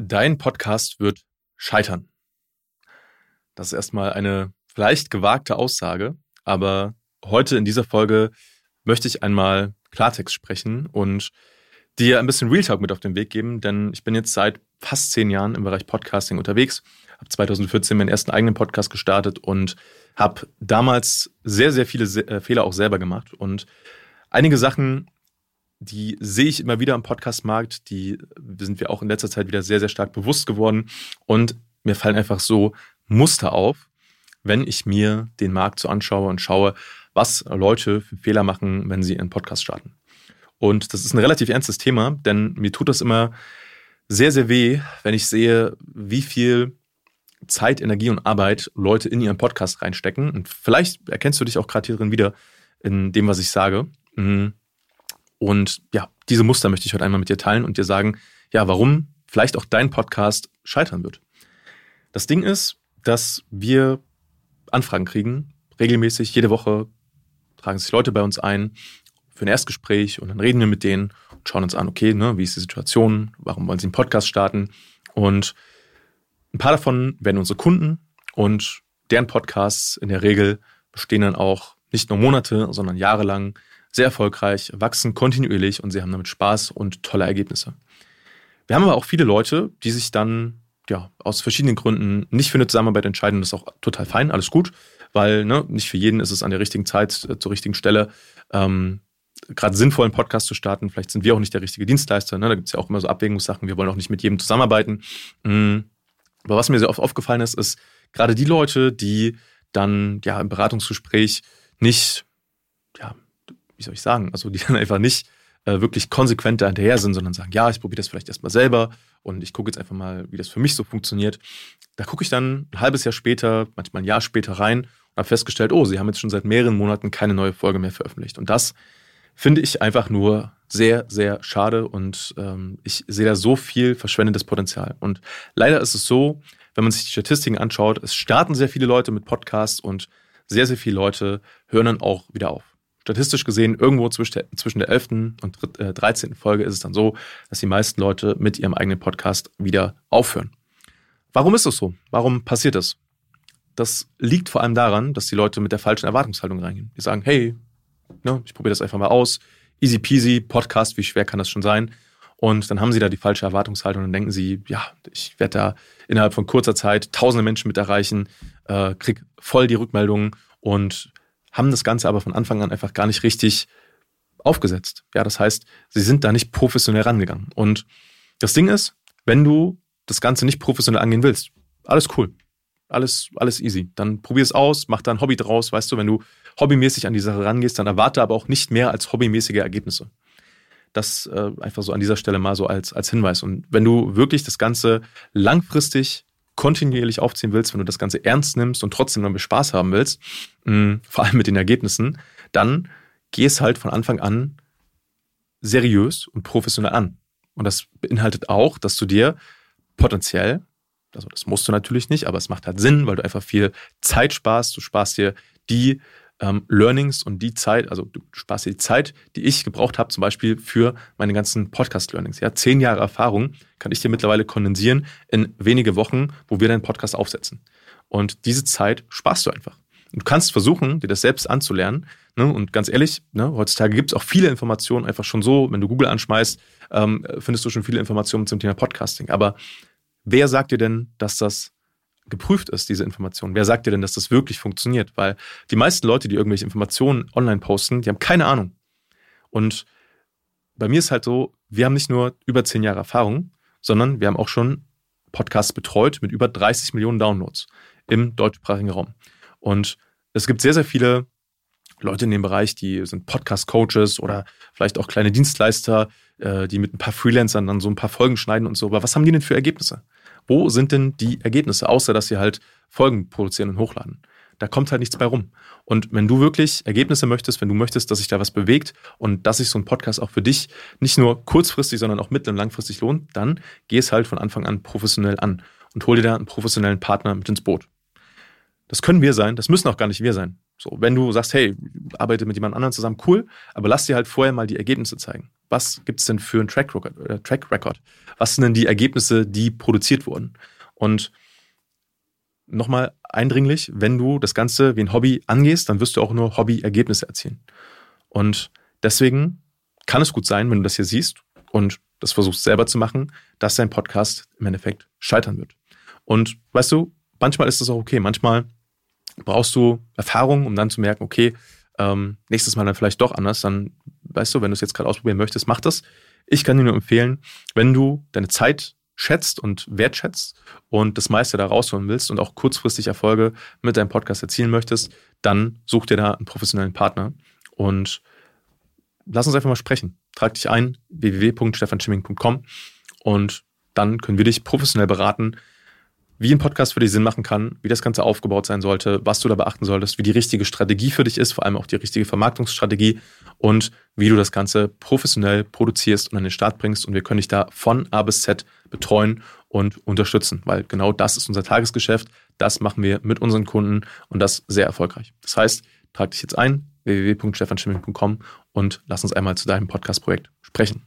Dein Podcast wird scheitern. Das ist erstmal eine vielleicht gewagte Aussage, aber heute in dieser Folge möchte ich einmal Klartext sprechen und dir ein bisschen Real Talk mit auf den Weg geben, denn ich bin jetzt seit fast zehn Jahren im Bereich Podcasting unterwegs, habe 2014 meinen ersten eigenen Podcast gestartet und habe damals sehr, sehr viele äh, Fehler auch selber gemacht und einige Sachen die sehe ich immer wieder am Podcastmarkt. Die sind wir auch in letzter Zeit wieder sehr, sehr stark bewusst geworden. Und mir fallen einfach so Muster auf, wenn ich mir den Markt so anschaue und schaue, was Leute für Fehler machen, wenn sie einen Podcast starten. Und das ist ein relativ ernstes Thema, denn mir tut das immer sehr, sehr weh, wenn ich sehe, wie viel Zeit, Energie und Arbeit Leute in ihren Podcast reinstecken. Und vielleicht erkennst du dich auch gerade hier drin wieder in dem, was ich sage. Mhm. Und ja, diese Muster möchte ich heute einmal mit dir teilen und dir sagen, ja, warum vielleicht auch dein Podcast scheitern wird. Das Ding ist, dass wir Anfragen kriegen, regelmäßig, jede Woche tragen sich Leute bei uns ein für ein Erstgespräch und dann reden wir mit denen und schauen uns an, okay, ne, wie ist die Situation, warum wollen sie einen Podcast starten und ein paar davon werden unsere Kunden und deren Podcasts in der Regel bestehen dann auch nicht nur Monate, sondern jahrelang sehr erfolgreich, wachsen kontinuierlich und sie haben damit Spaß und tolle Ergebnisse. Wir haben aber auch viele Leute, die sich dann ja, aus verschiedenen Gründen nicht für eine Zusammenarbeit entscheiden. Das ist auch total fein, alles gut, weil ne, nicht für jeden ist es an der richtigen Zeit, äh, zur richtigen Stelle, ähm, gerade sinnvoll einen Podcast zu starten. Vielleicht sind wir auch nicht der richtige Dienstleister. Ne? Da gibt es ja auch immer so Abwägungssachen. Wir wollen auch nicht mit jedem zusammenarbeiten. Mhm. Aber was mir sehr oft aufgefallen ist, ist gerade die Leute, die dann ja im Beratungsgespräch nicht ja, wie soll ich sagen, also die dann einfach nicht äh, wirklich konsequent dahinterher sind, sondern sagen, ja, ich probiere das vielleicht erstmal selber und ich gucke jetzt einfach mal, wie das für mich so funktioniert. Da gucke ich dann ein halbes Jahr später, manchmal ein Jahr später rein und habe festgestellt, oh, sie haben jetzt schon seit mehreren Monaten keine neue Folge mehr veröffentlicht. Und das finde ich einfach nur sehr, sehr schade und ähm, ich sehe da so viel verschwendetes Potenzial. Und leider ist es so, wenn man sich die Statistiken anschaut, es starten sehr viele Leute mit Podcasts und sehr, sehr viele Leute hören dann auch wieder auf statistisch gesehen irgendwo zwischen der, zwischen der 11. und 13. Äh, Folge ist es dann so, dass die meisten Leute mit ihrem eigenen Podcast wieder aufhören. Warum ist das so? Warum passiert das? Das liegt vor allem daran, dass die Leute mit der falschen Erwartungshaltung reingehen. Die sagen, hey, ne, ich probiere das einfach mal aus. Easy peasy, Podcast, wie schwer kann das schon sein? Und dann haben sie da die falsche Erwartungshaltung und denken sie, ja, ich werde da innerhalb von kurzer Zeit tausende Menschen mit erreichen, äh, krieg voll die Rückmeldungen und haben das Ganze aber von Anfang an einfach gar nicht richtig aufgesetzt. Ja, das heißt, sie sind da nicht professionell rangegangen. Und das Ding ist, wenn du das Ganze nicht professionell angehen willst, alles cool. Alles, alles easy. Dann probier es aus, mach da ein Hobby draus. Weißt du, wenn du hobbymäßig an die Sache rangehst, dann erwarte aber auch nicht mehr als hobbymäßige Ergebnisse. Das äh, einfach so an dieser Stelle mal so als, als Hinweis. Und wenn du wirklich das Ganze langfristig kontinuierlich aufziehen willst, wenn du das Ganze ernst nimmst und trotzdem noch Spaß haben willst, mh, mm, vor allem mit den Ergebnissen, dann geh es halt von Anfang an seriös und professionell an. Und das beinhaltet auch, dass du dir potenziell, also das musst du natürlich nicht, aber es macht halt Sinn, weil du einfach viel Zeit sparst. Du sparst dir die ähm, Learnings und die Zeit, also du sparst dir die Zeit, die ich gebraucht habe, zum Beispiel für meine ganzen Podcast-Learnings. Ja, zehn Jahre Erfahrung kann ich dir mittlerweile kondensieren in wenige Wochen, wo wir deinen Podcast aufsetzen. Und diese Zeit sparst du einfach. Du kannst versuchen, dir das selbst anzulernen. Ne? Und ganz ehrlich, ne, heutzutage gibt es auch viele Informationen einfach schon so. Wenn du Google anschmeißt, ähm, findest du schon viele Informationen zum Thema Podcasting. Aber wer sagt dir denn, dass das geprüft ist, diese Information? Wer sagt dir denn, dass das wirklich funktioniert? Weil die meisten Leute, die irgendwelche Informationen online posten, die haben keine Ahnung. Und bei mir ist halt so, wir haben nicht nur über zehn Jahre Erfahrung, sondern wir haben auch schon Podcasts betreut mit über 30 Millionen Downloads im deutschsprachigen Raum. Und es gibt sehr, sehr viele Leute in dem Bereich, die sind Podcast-Coaches oder vielleicht auch kleine Dienstleister, äh, die mit ein paar Freelancern dann so ein paar Folgen schneiden und so. Aber was haben die denn für Ergebnisse? Wo sind denn die Ergebnisse, außer dass sie halt Folgen produzieren und hochladen? Da kommt halt nichts bei rum. Und wenn du wirklich Ergebnisse möchtest, wenn du möchtest, dass sich da was bewegt und dass sich so ein Podcast auch für dich nicht nur kurzfristig, sondern auch mittel- und langfristig lohnt, dann geh es halt von Anfang an professionell an und hol dir da einen professionellen Partner mit ins Boot. Das können wir sein, das müssen auch gar nicht wir sein. So, wenn du sagst, hey, arbeite mit jemand anderem zusammen, cool, aber lass dir halt vorher mal die Ergebnisse zeigen. Was gibt es denn für einen Track Record, äh, Track Record? Was sind denn die Ergebnisse, die produziert wurden? Und nochmal eindringlich, wenn du das Ganze wie ein Hobby angehst, dann wirst du auch nur Hobby-Ergebnisse erzielen. Und deswegen kann es gut sein, wenn du das hier siehst und das versuchst selber zu machen, dass dein Podcast im Endeffekt scheitern wird. Und weißt du, manchmal ist das auch okay. Manchmal brauchst du Erfahrung, um dann zu merken, okay, ähm, nächstes Mal dann vielleicht doch anders. Dann, weißt du, wenn du es jetzt gerade ausprobieren möchtest, mach das. Ich kann dir nur empfehlen, wenn du deine Zeit schätzt und wertschätzt und das meiste da rausholen willst und auch kurzfristig Erfolge mit deinem Podcast erzielen möchtest, dann such dir da einen professionellen Partner und lass uns einfach mal sprechen. Trag dich ein, www.stefanschimming.com und dann können wir dich professionell beraten, wie ein Podcast für dich Sinn machen kann, wie das Ganze aufgebaut sein sollte, was du da beachten solltest, wie die richtige Strategie für dich ist, vor allem auch die richtige Vermarktungsstrategie und wie du das Ganze professionell produzierst und an den Start bringst. Und wir können dich da von A bis Z betreuen und unterstützen, weil genau das ist unser Tagesgeschäft. Das machen wir mit unseren Kunden und das sehr erfolgreich. Das heißt, trag dich jetzt ein, www.stefanschimmel.com und lass uns einmal zu deinem Podcast-Projekt sprechen.